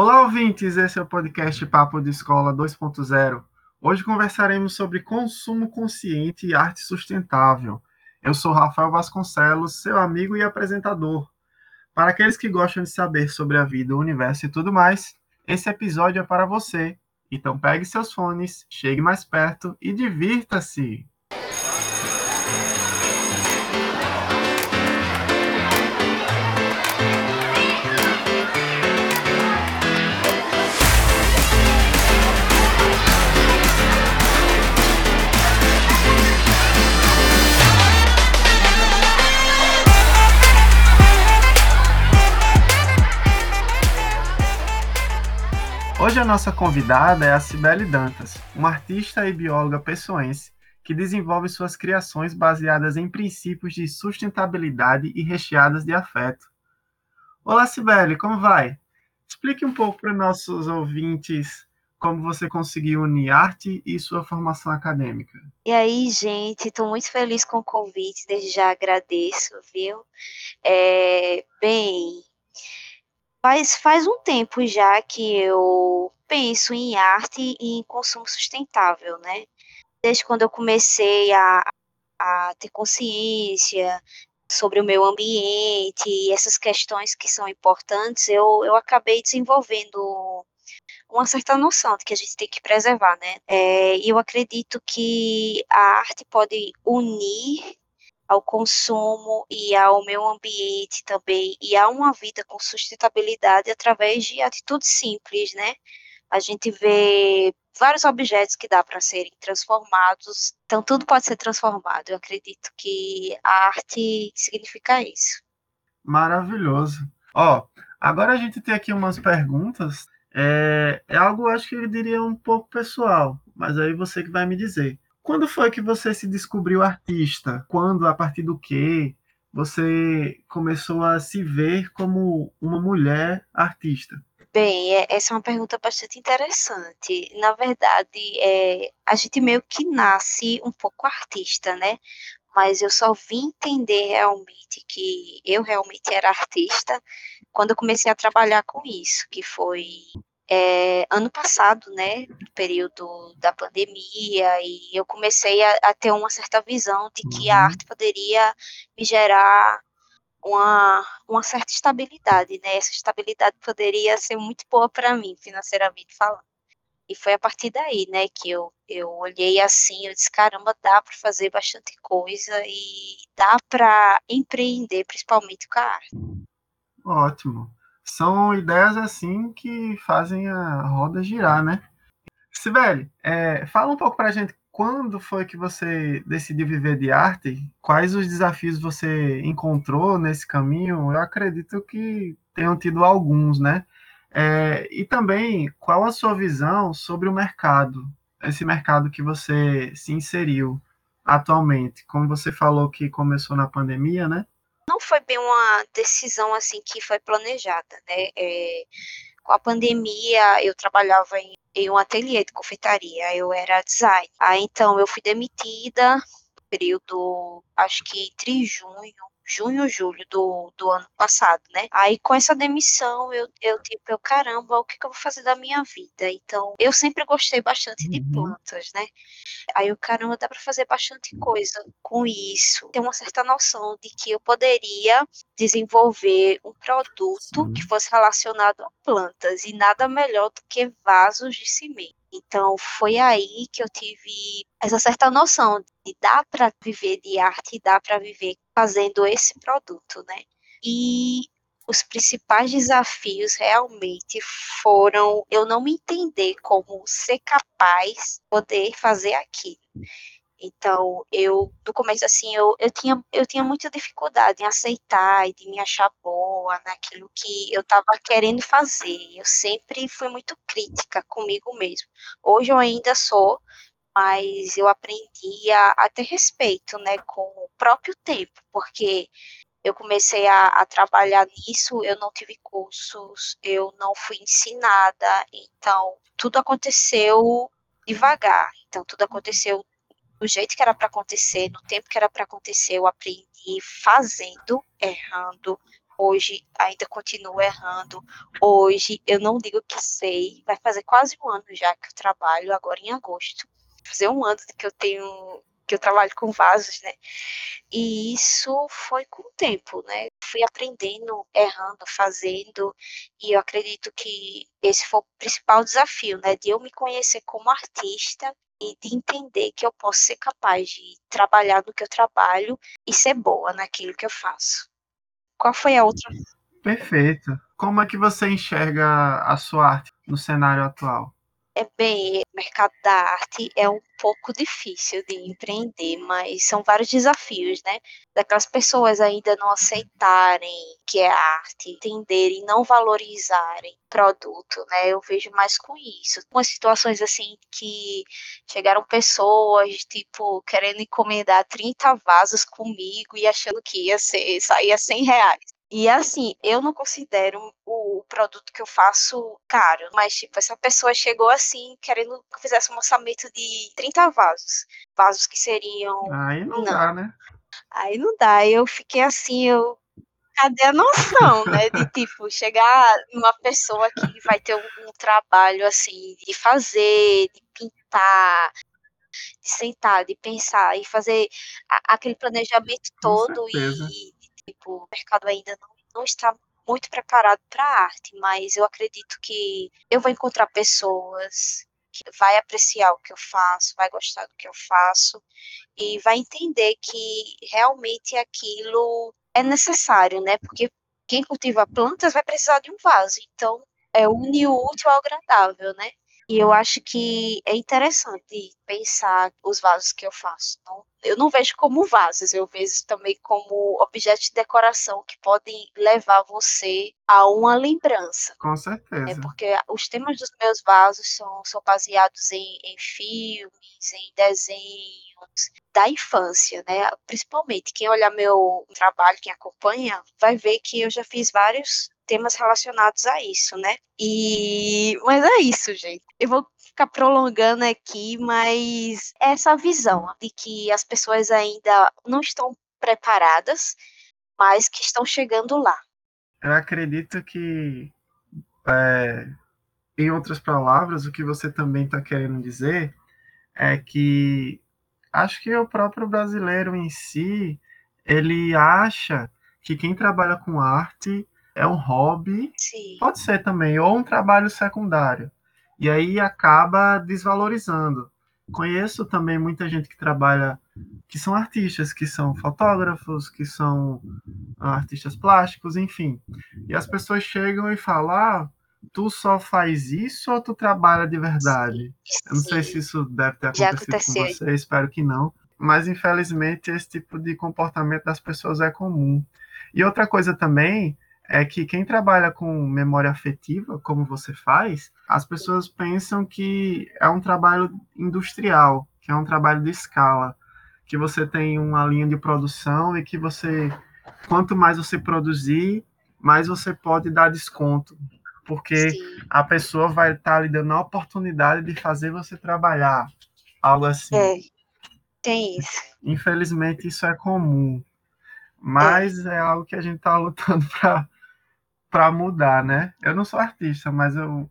Olá, ouvintes! Esse é o podcast Papo de Escola 2.0. Hoje conversaremos sobre consumo consciente e arte sustentável. Eu sou Rafael Vasconcelos, seu amigo e apresentador. Para aqueles que gostam de saber sobre a vida, o universo e tudo mais, esse episódio é para você. Então pegue seus fones, chegue mais perto e divirta-se! Hoje a nossa convidada é a Cibele Dantas, uma artista e bióloga pessoense que desenvolve suas criações baseadas em princípios de sustentabilidade e recheadas de afeto. Olá, Cibele, como vai? Explique um pouco para nossos ouvintes como você conseguiu unir arte e sua formação acadêmica. E aí, gente, estou muito feliz com o convite, desde já agradeço, viu? É, bem, Faz, faz um tempo já que eu penso em arte e em consumo sustentável, né? Desde quando eu comecei a, a ter consciência sobre o meio ambiente e essas questões que são importantes, eu, eu acabei desenvolvendo uma certa noção de que a gente tem que preservar, né? É, e eu acredito que a arte pode unir ao consumo e ao meio ambiente também, e a uma vida com sustentabilidade através de atitudes simples, né? A gente vê vários objetos que dá para serem transformados, então tudo pode ser transformado. Eu acredito que a arte significa isso. Maravilhoso. Ó, agora a gente tem aqui umas perguntas. É, é algo, acho que eu diria um pouco pessoal, mas aí você que vai me dizer. Quando foi que você se descobriu artista? Quando, a partir do que você começou a se ver como uma mulher artista? Bem, é, essa é uma pergunta bastante interessante. Na verdade, é, a gente meio que nasce um pouco artista, né? Mas eu só vim entender realmente que eu realmente era artista quando eu comecei a trabalhar com isso, que foi é, ano passado, né, no período da pandemia, e eu comecei a, a, ter uma certa visão de que a uhum. arte poderia me gerar uma, uma certa estabilidade, né? Essa estabilidade poderia ser muito boa para mim, financeiramente falando. E foi a partir daí, né, que eu, eu olhei assim, eu disse, caramba, dá para fazer bastante coisa e dá para empreender, principalmente com a arte. Ótimo são ideias assim que fazem a roda girar, né? Sibeli, é, fala um pouco para a gente quando foi que você decidiu viver de arte? Quais os desafios você encontrou nesse caminho? Eu acredito que tenham tido alguns, né? É, e também, qual a sua visão sobre o mercado? Esse mercado que você se inseriu atualmente? Como você falou que começou na pandemia, né? Não foi bem uma decisão assim que foi planejada, né? É, com a pandemia, eu trabalhava em, em, um ateliê de confeitaria, eu era design. Aí então eu fui demitida, período, acho que entre junho junho, julho do, do ano passado, né? Aí com essa demissão, eu, eu tipo, eu, caramba, o que, que eu vou fazer da minha vida? Então, eu sempre gostei bastante uhum. de plantas, né? Aí o caramba, dá para fazer bastante coisa com isso. Tem uma certa noção de que eu poderia desenvolver um produto Sim. que fosse relacionado a plantas e nada melhor do que vasos de cimento. Então foi aí que eu tive essa certa noção de dar para viver de arte dá para viver fazendo esse produto, né? E os principais desafios realmente foram eu não me entender como ser capaz de poder fazer aquilo. Então, eu, no começo, assim, eu, eu, tinha, eu tinha muita dificuldade em aceitar e de me achar boa naquilo que eu estava querendo fazer. Eu sempre fui muito crítica comigo mesmo. Hoje eu ainda sou, mas eu aprendi a, a ter respeito, né, com o próprio tempo, porque eu comecei a, a, trabalhar nisso, eu não tive cursos, eu não fui ensinada, então tudo aconteceu devagar, então tudo aconteceu do jeito que era para acontecer, no tempo que era para acontecer, eu aprendi fazendo, errando, Hoje ainda continuo errando. Hoje eu não digo que sei. Vai fazer quase um ano já que eu trabalho, agora em agosto. Fazer um ano que eu tenho que eu trabalho com vasos, né? E isso foi com o tempo, né? Fui aprendendo, errando, fazendo, e eu acredito que esse foi o principal desafio, né? De eu me conhecer como artista e de entender que eu posso ser capaz de trabalhar no que eu trabalho e ser boa naquilo que eu faço. Qual foi a outra? Perfeito. Como é que você enxerga a sua arte no cenário atual? É bem, o mercado da arte é um pouco difícil de empreender, mas são vários desafios, né? Daquelas pessoas ainda não aceitarem que é arte, entenderem, não valorizarem produto, né? Eu vejo mais com isso. Umas situações assim que chegaram pessoas, tipo, querendo encomendar 30 vasos comigo e achando que ia ser, sair 100 reais. E assim, eu não considero o produto que eu faço caro, mas tipo, essa pessoa chegou assim, querendo que eu fizesse um orçamento de 30 vasos. Vasos que seriam. Aí não, não. dá, né? Aí não dá. Eu fiquei assim, eu. Cadê a noção, né? De tipo, chegar numa pessoa que vai ter um, um trabalho assim, de fazer, de pintar, de sentar, de pensar e fazer a, aquele planejamento todo e tipo, o mercado ainda não, não está muito preparado para a arte, mas eu acredito que eu vou encontrar pessoas que vai apreciar o que eu faço, vai gostar do que eu faço e vai entender que realmente aquilo é necessário, né? Porque quem cultiva plantas vai precisar de um vaso, então é o útil ao agradável, né? E eu acho que é interessante pensar os vasos que eu faço. Não, eu não vejo como vasos, eu vejo também como objetos de decoração que podem levar você a uma lembrança. Com certeza. É porque os temas dos meus vasos são, são baseados em, em filmes, em desenhos da infância, né? Principalmente quem olhar meu trabalho, quem acompanha, vai ver que eu já fiz vários temas relacionados a isso, né? E mas é isso, gente. Eu vou ficar prolongando aqui, mas essa visão de que as pessoas ainda não estão preparadas, mas que estão chegando lá. Eu acredito que, é, em outras palavras, o que você também está querendo dizer é que acho que o próprio brasileiro em si ele acha que quem trabalha com arte é um hobby, Sim. pode ser também, ou um trabalho secundário. E aí acaba desvalorizando. Conheço também muita gente que trabalha, que são artistas, que são fotógrafos, que são artistas plásticos, enfim. E as pessoas chegam e falam: ah, tu só faz isso ou tu trabalha de verdade? Sim. Eu não sei se isso deve ter acontecido com você, espero que não. Mas infelizmente esse tipo de comportamento das pessoas é comum. E outra coisa também é que quem trabalha com memória afetiva, como você faz, as pessoas pensam que é um trabalho industrial, que é um trabalho de escala, que você tem uma linha de produção e que você, quanto mais você produzir, mais você pode dar desconto, porque Sim. a pessoa vai estar lhe dando a oportunidade de fazer você trabalhar, algo assim. É, tem isso. Infelizmente isso é comum, mas é, é algo que a gente está lutando para para mudar, né? Eu não sou artista, mas eu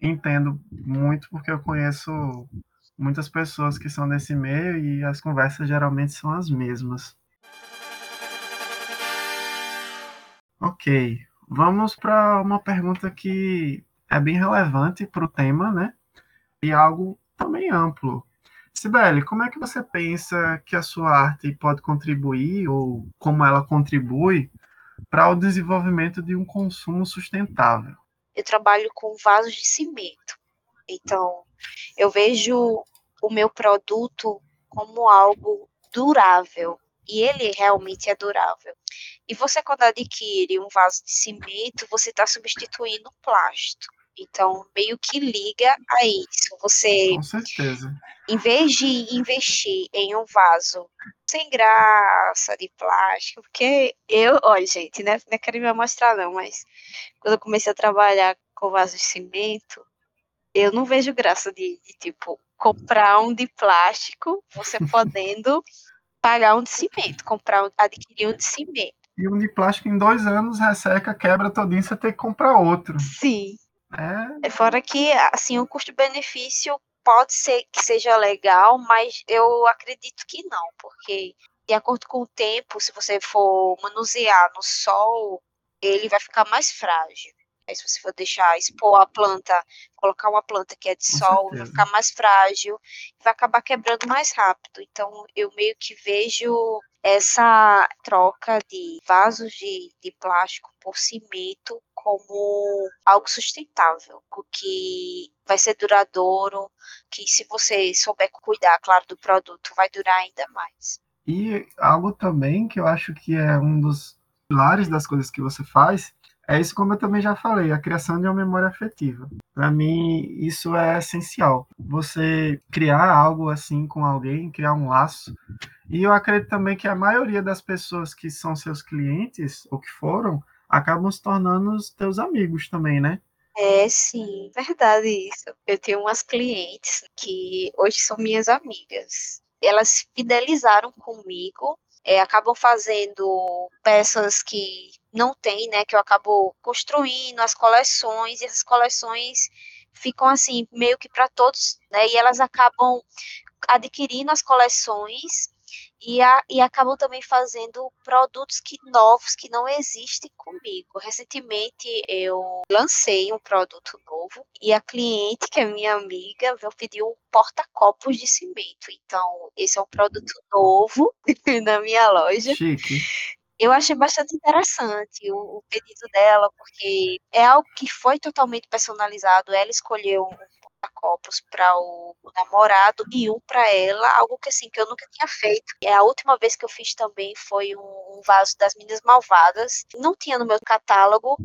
entendo muito porque eu conheço muitas pessoas que são nesse meio e as conversas geralmente são as mesmas. Ok, vamos para uma pergunta que é bem relevante para o tema, né? E algo também amplo. Sibeli, como é que você pensa que a sua arte pode contribuir ou como ela contribui para o desenvolvimento de um consumo sustentável? Eu trabalho com vasos de cimento. Então, eu vejo o meu produto como algo durável. E ele realmente é durável. E você, quando adquire um vaso de cimento, você está substituindo o plástico. Então, meio que liga a isso. Você, Com certeza. em vez de investir em um vaso sem graça de plástico, porque eu, olha, gente, né, não é quero me mostrar não, mas quando eu comecei a trabalhar com vaso de cimento, eu não vejo graça de, de tipo comprar um de plástico, você podendo pagar um de cimento, comprar um, adquirir um de cimento. e um de plástico em dois anos resseca, quebra todinho, você tem que comprar outro. Sim. É, É fora que, assim, o custo-benefício pode ser que seja legal, mas eu acredito que não, porque de acordo com o tempo, se você for manusear no sol, ele vai ficar mais frágil. Aí se você for deixar expor a planta, colocar uma planta que é de Com sol, vai certeza. ficar mais frágil, vai acabar quebrando mais rápido. Então eu meio que vejo essa troca de vasos de, de plástico por cimento como algo sustentável, o que vai ser duradouro, que se você souber cuidar, claro, do produto, vai durar ainda mais. E algo também que eu acho que é um dos pilares das coisas que você faz é isso, como eu também já falei, a criação de uma memória afetiva. Para mim, isso é essencial. Você criar algo assim com alguém, criar um laço. E eu acredito também que a maioria das pessoas que são seus clientes, ou que foram, acabam se tornando os teus amigos também, né? É, sim, verdade isso. Eu tenho umas clientes que hoje são minhas amigas. Elas fidelizaram comigo, é, acabam fazendo peças que não tem, né? Que eu acabo construindo as coleções, e essas coleções ficam assim, meio que para todos, né? E elas acabam adquirindo as coleções e, a, e acabam também fazendo produtos que novos que não existem comigo. Recentemente eu lancei um produto novo e a cliente, que é minha amiga, veio pedir um porta-copos de cimento. Então, esse é um produto novo na minha loja. Chique. Eu achei bastante interessante o, o pedido dela, porque é algo que foi totalmente personalizado. Ela escolheu porta-copos para o, namorado e um para ela, algo que assim que eu nunca tinha feito. E a última vez que eu fiz também foi um, um vaso das Meninas Malvadas. Não tinha no meu catálogo.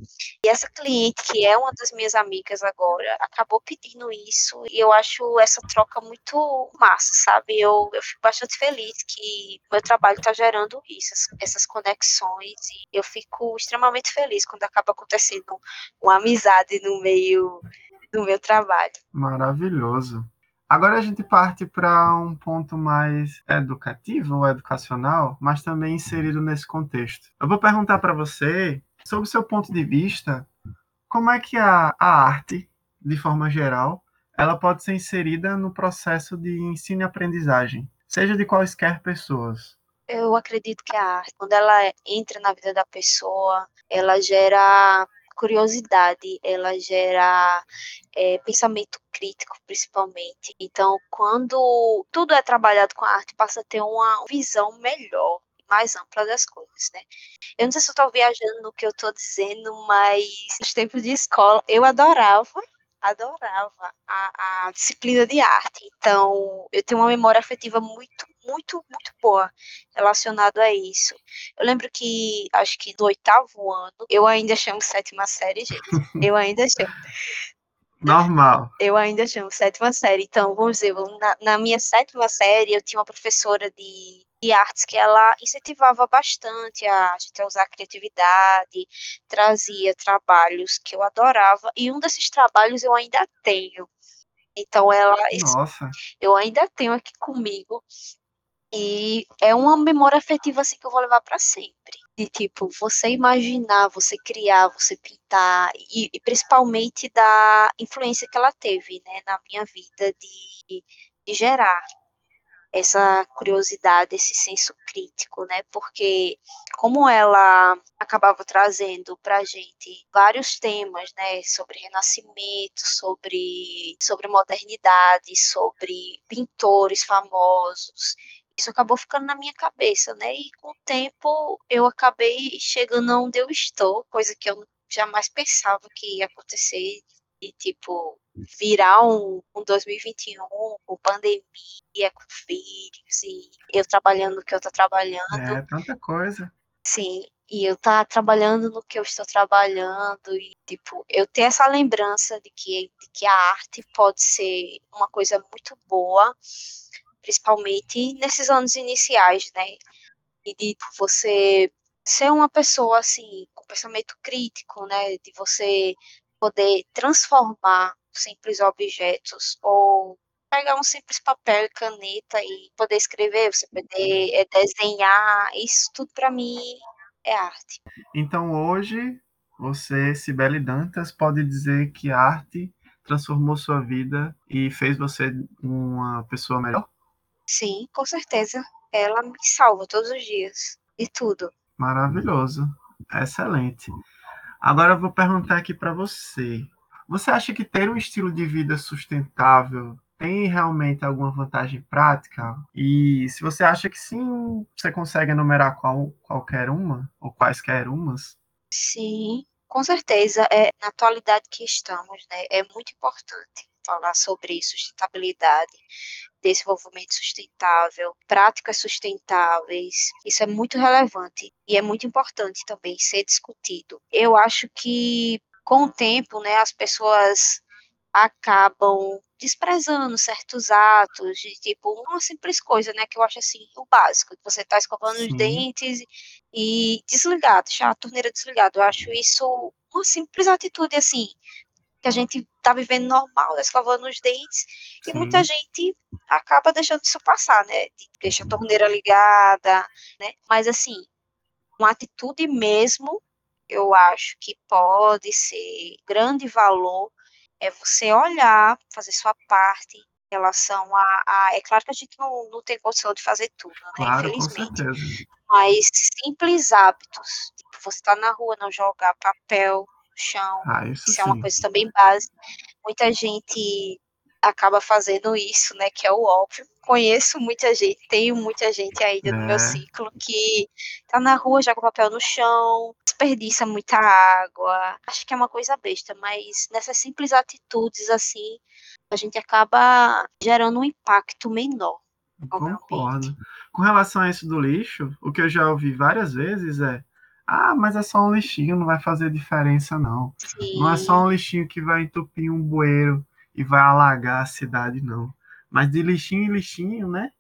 E essa cliente, que é uma das minhas amigas agora, acabou pedindo isso. E eu acho essa troca muito massa, sabe? Eu, eu fico bastante feliz que meu trabalho está gerando isso, essas conexões. E eu fico extremamente feliz quando acaba acontecendo uma amizade no meio do meu trabalho. Maravilhoso. Agora a gente parte para um ponto mais educativo ou educacional, mas também inserido nesse contexto. Eu vou perguntar para você, sob o seu ponto de vista, como é que a, a arte, de forma geral, ela pode ser inserida no processo de ensino e aprendizagem, seja de quaisquer pessoas. Eu acredito que a arte, quando ela entra na vida da pessoa, ela gera curiosidade, ela gera é, pensamento crítico, principalmente. Então, quando tudo é trabalhado com a arte, passa a ter uma visão melhor, mais ampla das coisas, né? Eu não sei se eu estou viajando no que eu estou dizendo, mas nos tempos de escola eu adorava adorava a, a, disciplina de arte. Então, eu tenho uma memória afetiva muito, muito, muito boa relacionado a isso. Eu lembro que, acho que no oitavo ano, eu ainda chamo sétima série, gente. Eu ainda chamo. Normal. Eu ainda chamo sétima série. Então, vamos dizer, na, na minha sétima série, eu tinha uma professora de de artes que ela incentivava bastante a gente a usar a criatividade, trazia trabalhos que eu adorava, e um desses trabalhos eu ainda tenho. Então ela Nossa. eu ainda tenho aqui comigo. E é uma memória afetiva assim que eu vou levar para sempre. De tipo, você imaginar, você criar, você pintar, e, e, principalmente da influência que ela teve né, na minha vida de, de gerar essa curiosidade, esse senso crítico, né? Porque como ela acabava trazendo para a gente vários temas, né? Sobre renascimento, sobre sobre modernidade, sobre pintores famosos. Isso acabou ficando na minha cabeça, né? E com o tempo eu acabei chegando onde eu estou, coisa que eu jamais pensava que ia acontecer de tipo virar um, um 2021 com pandemia, com vírus, e eu trabalhando no que eu tô trabalhando. É, tanta coisa. Sim, e eu tá trabalhando no que eu estou trabalhando, e tipo, eu tenho essa lembrança de que, de que a arte pode ser uma coisa muito boa, principalmente nesses anos iniciais, né? E de você ser uma pessoa assim, com pensamento crítico, né? De você poder transformar simples objetos ou pegar um simples papel e caneta e poder escrever, você poder é, desenhar, isso tudo para mim é arte. Então hoje, você, Sibeli Dantas, pode dizer que a arte transformou sua vida e fez você uma pessoa melhor? Sim, com certeza. Ela me salva todos os dias. De tudo. Maravilhoso. Excelente. Agora eu vou perguntar aqui para você. Você acha que ter um estilo de vida sustentável tem realmente alguma vantagem prática? E se você acha que sim, você consegue enumerar qual, qualquer uma ou quaisquer umas? Sim, com certeza. É, na atualidade que estamos, né, é muito importante falar sobre sustentabilidade, desenvolvimento sustentável, práticas sustentáveis. Isso é muito relevante e é muito importante também ser discutido. Eu acho que com o tempo, né, as pessoas acabam desprezando certos atos de tipo uma simples coisa, né, que eu acho assim, o básico, você tá escovando Sim. os dentes e desligado, deixar a torneira desligada. Eu acho isso uma simples atitude assim, que a gente tá vivendo normal, né, escovando os dentes, Sim. e muita gente acaba deixando isso passar, né? Deixa a torneira ligada, né? Mas assim, uma atitude mesmo, eu acho que pode ser grande valor é você olhar, fazer sua parte em relação a, a, é claro que a gente não, não tem condição de fazer tudo, né? Claro, Infelizmente. Mas simples hábitos. Tipo, você tá na rua, não jogar papel chão. Ah, isso, isso é uma coisa também básica. Muita gente acaba fazendo isso, né? Que é o óbvio. Conheço muita gente, tenho muita gente ainda é. no meu é. ciclo que tá na rua, joga papel no chão, desperdiça muita água. Acho que é uma coisa besta, mas nessas simples atitudes assim, a gente acaba gerando um impacto menor. Concordo. Com relação a isso do lixo, o que eu já ouvi várias vezes é ah, mas é só um lixinho, não vai fazer diferença, não. Sim. Não é só um lixinho que vai entupir um bueiro e vai alagar a cidade, não. Mas de lixinho em lixinho, né?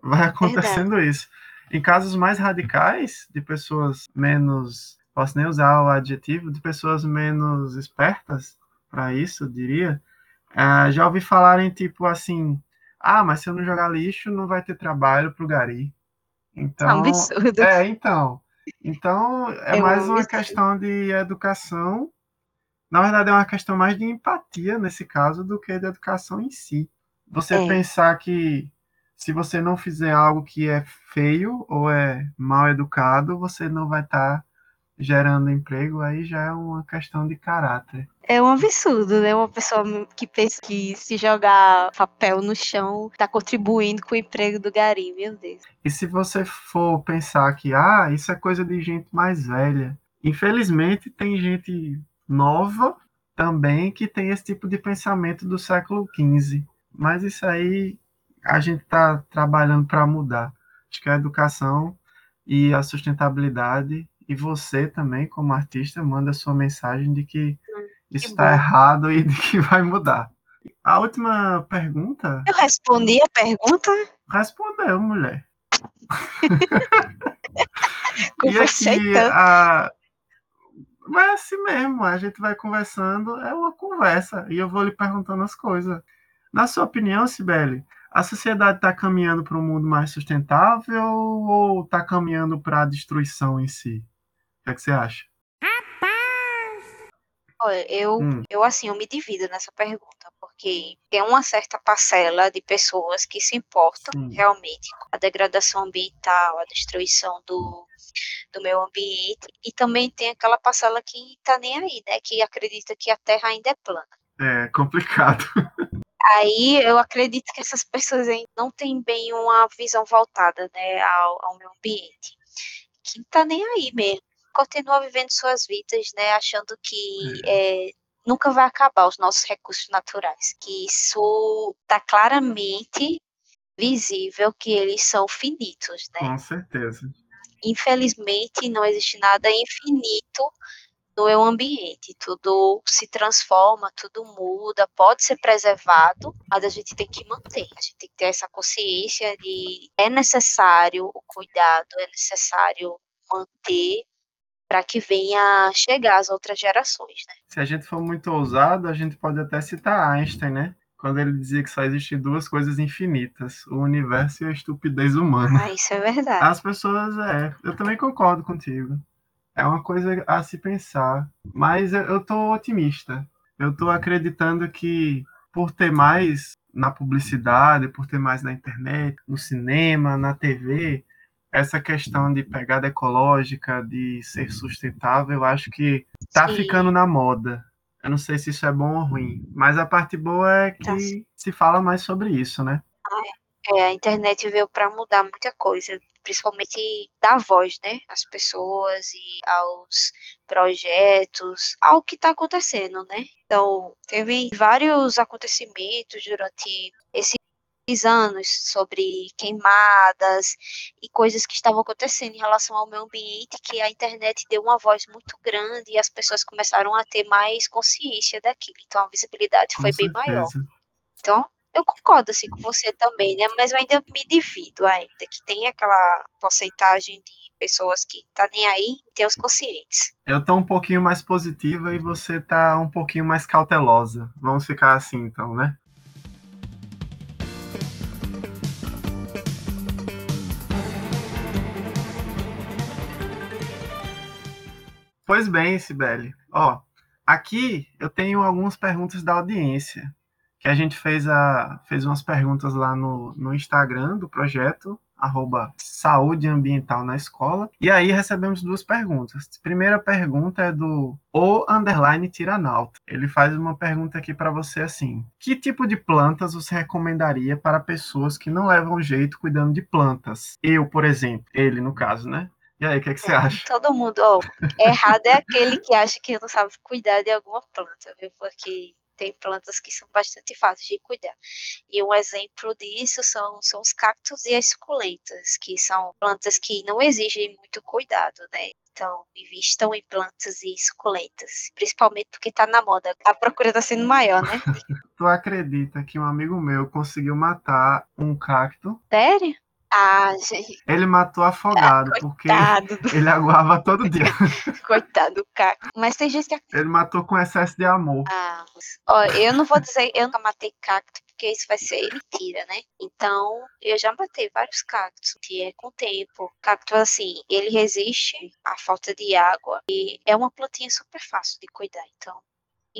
Vai acontecendo Verdade. isso. Em casos mais radicais, de pessoas menos, posso nem usar o adjetivo, de pessoas menos espertas para isso, diria, uh, já ouvi falarem tipo assim, ah, mas se eu não jogar lixo, não vai ter trabalho para o gari. Então, é um absurdo. É, então. Então, é, é mais um uma questão de educação na verdade, é uma questão mais de empatia nesse caso do que de educação em si. Você é. pensar que se você não fizer algo que é feio ou é mal educado, você não vai estar tá gerando emprego, aí já é uma questão de caráter. É um absurdo, né? Uma pessoa que pensa que se jogar papel no chão está contribuindo com o emprego do gari, meu Deus. E se você for pensar que, ah, isso é coisa de gente mais velha, infelizmente tem gente nova também que tem esse tipo de pensamento do século XV. Mas isso aí a gente está trabalhando para mudar. Acho que a educação e a sustentabilidade, e você também, como artista, manda sua mensagem de que isso está errado e de que vai mudar. A última pergunta. Eu respondi a pergunta? Respondeu, mulher. e aqui, a, mas é assim mesmo, a gente vai conversando, é uma conversa, e eu vou lhe perguntando as coisas. Na sua opinião, Sibeli, a sociedade está caminhando para um mundo mais sustentável ou está caminhando para a destruição em si? O que, é que você acha? Olha, eu, hum. eu assim, eu me divido nessa pergunta, porque tem uma certa parcela de pessoas que se importam Sim. realmente com a degradação ambiental, a destruição do, do meio ambiente, e também tem aquela parcela que tá nem aí, né? Que acredita que a Terra ainda é plana. É complicado. Aí eu acredito que essas pessoas ainda não têm bem uma visão voltada né, ao, ao meio ambiente. Que tá nem aí mesmo. Continua vivendo suas vidas, né? Achando que é. É, nunca vai acabar os nossos recursos naturais. Que isso tá claramente visível que eles são finitos, né? Com certeza infelizmente, não existe nada infinito no meio ambiente. Tudo se transforma, tudo muda, pode ser preservado, mas a gente tem que manter. A gente tem que ter essa consciência de é necessário o cuidado, é necessário manter para que venha chegar às outras gerações, né? Se a gente for muito ousado, a gente pode até citar Einstein, né? quando ele dizia que só existem duas coisas infinitas, o universo e a estupidez humana. Ah, isso é verdade. As pessoas, é, eu também concordo contigo. É uma coisa a se pensar. Mas eu tô otimista. Eu tô acreditando que por ter mais na publicidade, por ter mais na internet, no cinema, na TV, essa questão de pegada ecológica, de ser sustentável, eu acho que tá Sim. ficando na moda. Eu não sei se isso é bom ou ruim, mas a parte boa é que tá. se fala mais sobre isso, né? É, a internet veio para mudar muita coisa, principalmente dar voz, né, às pessoas e aos projetos, ao que está acontecendo, né? Então, teve vários acontecimentos durante esses anos sobre queimadas e coisas que estavam acontecendo em relação ao meio ambiente que a internet deu uma voz muito grande e as pessoas começaram a ter mais consciência daquilo. Então a visibilidade foi bem maior. Então, eu concordo assim com você também, né? Mas eu ainda me divido ainda, que tem aquela porcentagem de pessoas que tá nem aí e tem os conscientes. Eu tô um pouquinho mais positiva e você tá um pouquinho mais cautelosa. Vamos ficar assim então, né? Pois bem, Sibeli. Ó, aqui eu tenho algumas perguntas da audiência que a gente fez, a, fez umas perguntas lá no, no Instagram do projeto, arroba saúde ambiental na escola, e aí recebemos duas perguntas. Primeira pergunta é do o underline tiranauta. Ele faz uma pergunta aqui para você assim: que tipo de plantas você recomendaria para pessoas que não levam jeito cuidando de plantas? Eu, por exemplo, ele no caso, né? E aí, o que, é que você acha? Todo mundo, ó, errado é aquele que acha que não sabe cuidar de alguma planta, viu? Porque tem plantas que são bastante fáceis de cuidar. E um exemplo disso são, são os cactos e as suculentas, que são plantas que não exigem muito cuidado, né? Então, invistam em plantas e suculentas, principalmente porque tá na moda. A procura tá sendo maior, né? tu acredita que um amigo meu conseguiu matar um cacto? Sério? Ah, gente. Ele matou afogado, ah, porque ele aguava todo dia. Coitado do Caco. Mas tem gente que. Ele matou com excesso de amor. Ah, ó, eu não vou dizer, eu nunca matei cacto, porque isso vai ser mentira, né? Então, eu já matei vários cactos, que é com o tempo. Cacto, assim, ele resiste à falta de água e é uma plantinha super fácil de cuidar. Então,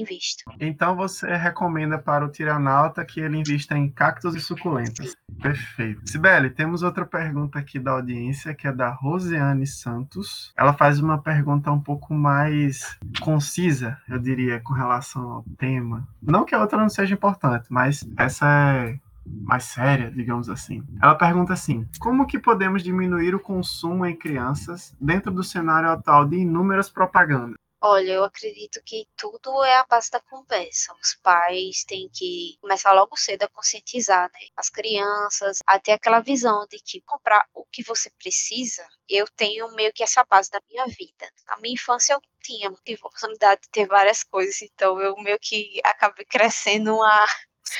invisto. Então você recomenda para o tiranauta que ele invista em cactos e suculentas. Perfeito. Sibeli, temos outra pergunta aqui da audiência, que é da Rosiane Santos. Ela faz uma pergunta um pouco mais concisa, eu diria, com relação ao tema. Não que a outra não seja importante, mas essa é mais séria, digamos assim. Ela pergunta assim: como que podemos diminuir o consumo em crianças dentro do cenário atual de inúmeras propagandas? Olha, eu acredito que tudo é a base da conversa. Os pais têm que começar logo cedo a conscientizar, né? As crianças, até aquela visão de que comprar o que você precisa, eu tenho meio que essa base da minha vida. Na minha infância eu tinha, a oportunidade de ter várias coisas, então eu meio que acabei crescendo uma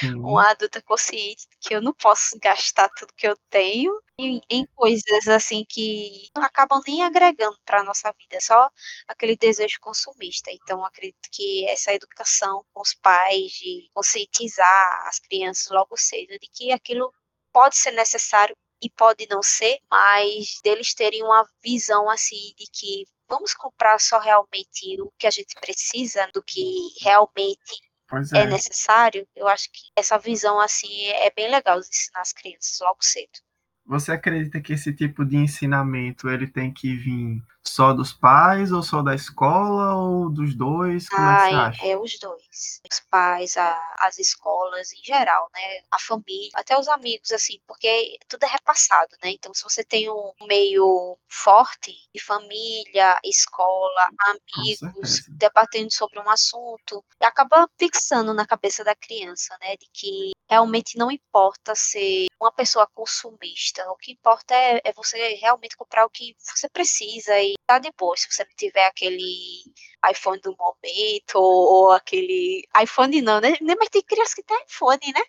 Sim. uma adulta consciente que eu não posso gastar tudo que eu tenho em, em coisas assim que não acabam nem agregando para nossa vida, é só aquele desejo consumista. Então, acredito que essa educação com os pais, de conscientizar as crianças logo cedo de que aquilo pode ser necessário e pode não ser, mas deles terem uma visão assim de que vamos comprar só realmente o que a gente precisa, do que realmente é. é. necessário, eu acho que essa visão assim é bem legal de ensinar as crianças logo cedo. Você acredita que esse tipo de ensinamento ele tem que vir só dos pais ou só da escola ou dos dois? Como ah, é, acha? é os dois. Os pais, a, as escolas em geral, né? A família, até os amigos, assim, porque tudo é repassado, né? Então, se você tem um meio forte de família, escola, amigos, debatendo sobre um assunto, acaba fixando na cabeça da criança, né? De que realmente não importa ser uma pessoa consumista, o que importa é, é você realmente comprar o que você precisa e tá de boa. Se você não tiver aquele iPhone do momento, ou, aquele. iPhone não, né? Mas tem criança que tem iPhone, né?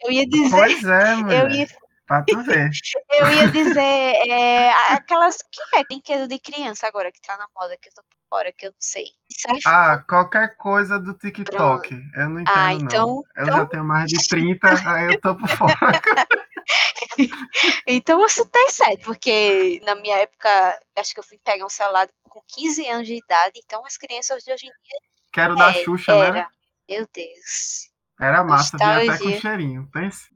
Eu ia dizer. Pois é, mano. Eu ia, Pra tu ver. Eu ia dizer, é, aquelas. que é brinquedo de criança agora que tá na moda, que eu tô por fora, que eu não sei. Ah, qualquer coisa do TikTok. Pronto. Eu não entendo, ah, então, não. Eu então... já tenho mais de 30, aí eu tô por fora. então você tá certo, porque na minha época, acho que eu fui pegar um celular com 15 anos de idade, então as crianças de hoje em dia. Quero é, da Xuxa, né? era. né? Meu Deus. Era massa, vinha até com cheirinho, pense.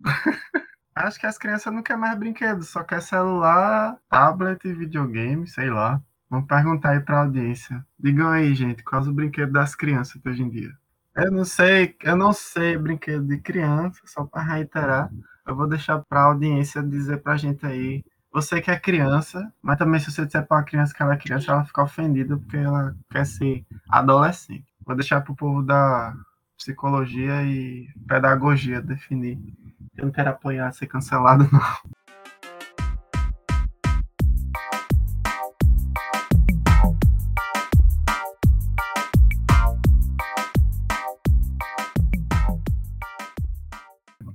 Acho que as crianças não querem mais brinquedos, só quer celular, tablet e videogame, sei lá. Vamos perguntar aí pra audiência. Digam aí, gente, quais os brinquedos das crianças hoje em dia? Eu não sei, eu não sei brinquedo de criança, só para reiterar. Eu vou deixar para a audiência dizer para a gente aí. Você que é criança, mas também se você disser para uma criança que ela é criança, ela fica ofendida porque ela quer ser adolescente. Vou deixar para o povo da psicologia e pedagogia definir. Eu não quero apoiar ser cancelado, não.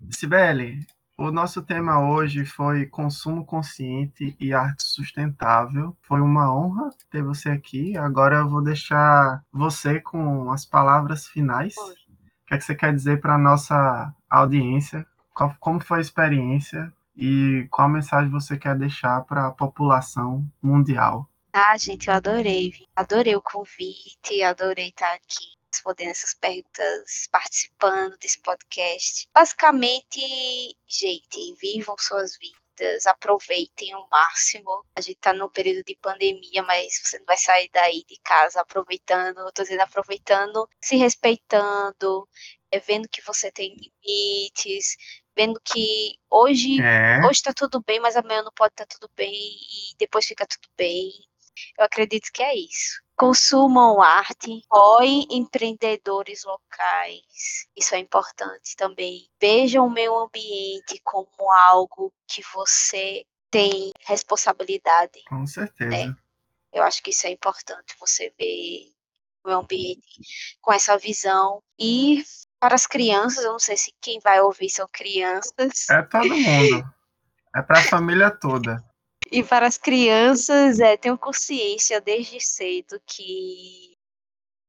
Sibeli, o nosso tema hoje foi consumo consciente e arte sustentável. Foi uma honra ter você aqui. Agora eu vou deixar você com as palavras finais. O que, é que você quer dizer para a nossa audiência? Qual, como foi a experiência e qual mensagem você quer deixar para a população mundial? Ah, gente, eu adorei. Adorei o convite, adorei estar aqui respondendo essas perguntas, participando desse podcast. Basicamente, gente, vivam suas vidas, aproveitem o máximo. A gente tá no período de pandemia, mas você não vai sair daí de casa aproveitando, tô dizendo aproveitando, se respeitando, é, vendo que você tem limites, vendo que hoje, é. hoje tá tudo bem, mas amanhã não pode estar tá tudo bem e depois fica tudo bem. Eu acredito que é isso. Consumam arte, apoiem empreendedores locais. Isso é importante também. Vejam o meio ambiente como algo que você tem responsabilidade. Com certeza. Né? Eu acho que isso é importante, você ver o meio ambiente com essa visão. E para as crianças, eu não sei se quem vai ouvir são crianças. É todo mundo. É para a família toda. E para as crianças, é, tenham consciência desde cedo que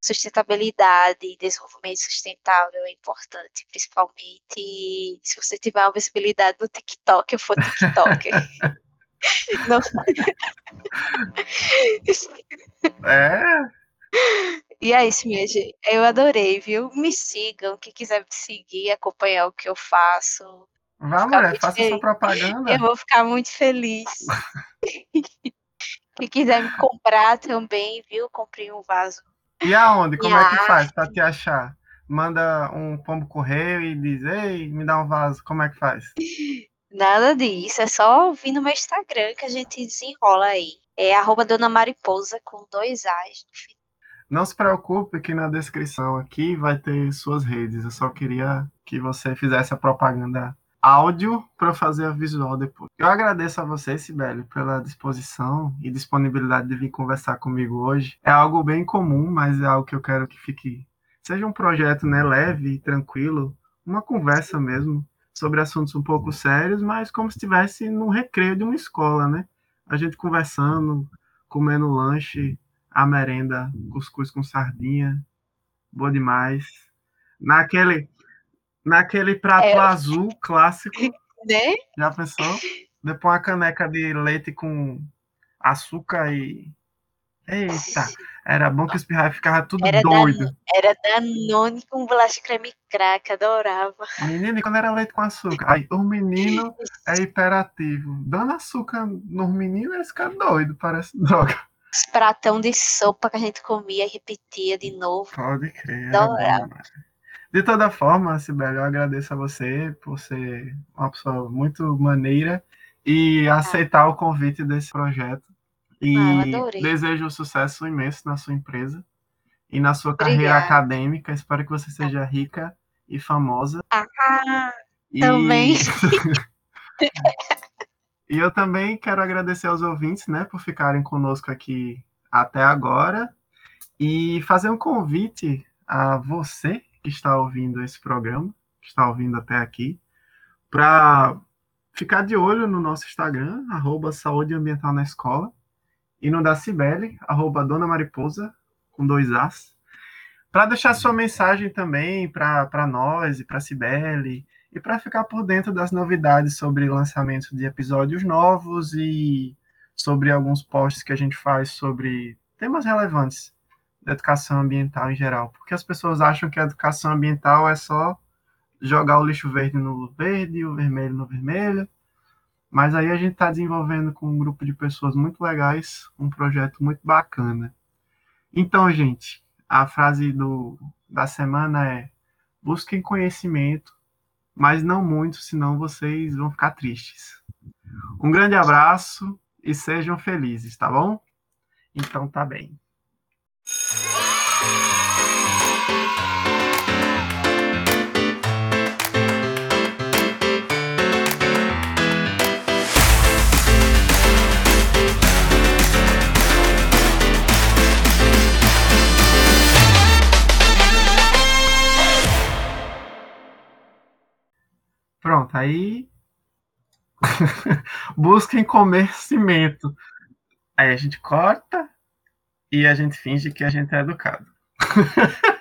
sustentabilidade e desenvolvimento sustentável é importante, principalmente se você tiver uma visibilidade no TikTok, eu for TikToker. Não. É. E é isso, minha gente. Eu adorei, viu? Me sigam, quem quiser me seguir, acompanhar o que eu faço. Vá, mulher, faça feliz. sua propaganda. Eu vou ficar muito feliz. Quem quiser me comprar também, viu? Comprei um vaso. E aonde? Como é que faz para te achar? Manda um pombo correio e diz, ei, me dá um vaso. Como é que faz? Nada disso, é só vir no meu Instagram que a gente desenrola aí. É arroba Dona Mariposa com dois A's no final. Não se preocupe que na descrição aqui vai ter suas redes. Eu só queria que você fizesse a propaganda áudio para fazer a visual depois. Eu agradeço a você, Sibeli, pela disposição e disponibilidade de vir conversar comigo hoje. É algo bem comum, mas é algo que eu quero que fique seja um projeto, né, leve e tranquilo, uma conversa mesmo sobre assuntos um pouco sérios, mas como se estivesse no recreio de uma escola, né? A gente conversando, comendo lanche, a merenda, cuscuz com sardinha, boa demais. Naquele Naquele prato é. azul clássico. Né? Já pensou? Depois uma caneca de leite com açúcar e. Eita! Era bom que os pirrais ficava tudo era doido. Dan, era Danone com bolacha creme crack, adorava. Menino, e quando era leite com açúcar? Aí o menino é hiperativo. Dando açúcar nos meninos, eles ficam doidos, parece droga. Os pratão de sopa que a gente comia e repetia de novo. Pode crer. Adorava. De toda forma, Sibeli, eu agradeço a você por ser uma pessoa muito maneira e aceitar o convite desse projeto. E ah, desejo um sucesso imenso na sua empresa e na sua Obrigada. carreira acadêmica. Espero que você seja rica e famosa. Ah, e... também. e eu também quero agradecer aos ouvintes, né, por ficarem conosco aqui até agora e fazer um convite a você que está ouvindo esse programa, que está ouvindo até aqui, para ficar de olho no nosso Instagram, arroba Saúde Ambiental na Escola, e no da Cibele, arroba Dona Mariposa, com dois As, para deixar sua mensagem também para nós e para a Cibele, e para ficar por dentro das novidades sobre lançamento de episódios novos e sobre alguns posts que a gente faz sobre temas relevantes da educação ambiental em geral, porque as pessoas acham que a educação ambiental é só jogar o lixo verde no verde e o vermelho no vermelho, mas aí a gente está desenvolvendo com um grupo de pessoas muito legais um projeto muito bacana. Então, gente, a frase do, da semana é: busquem conhecimento, mas não muito, senão vocês vão ficar tristes. Um grande abraço e sejam felizes, tá bom? Então tá bem. Pronto, aí busquem comer cimento. Aí a gente corta e a gente finge que a gente é educado.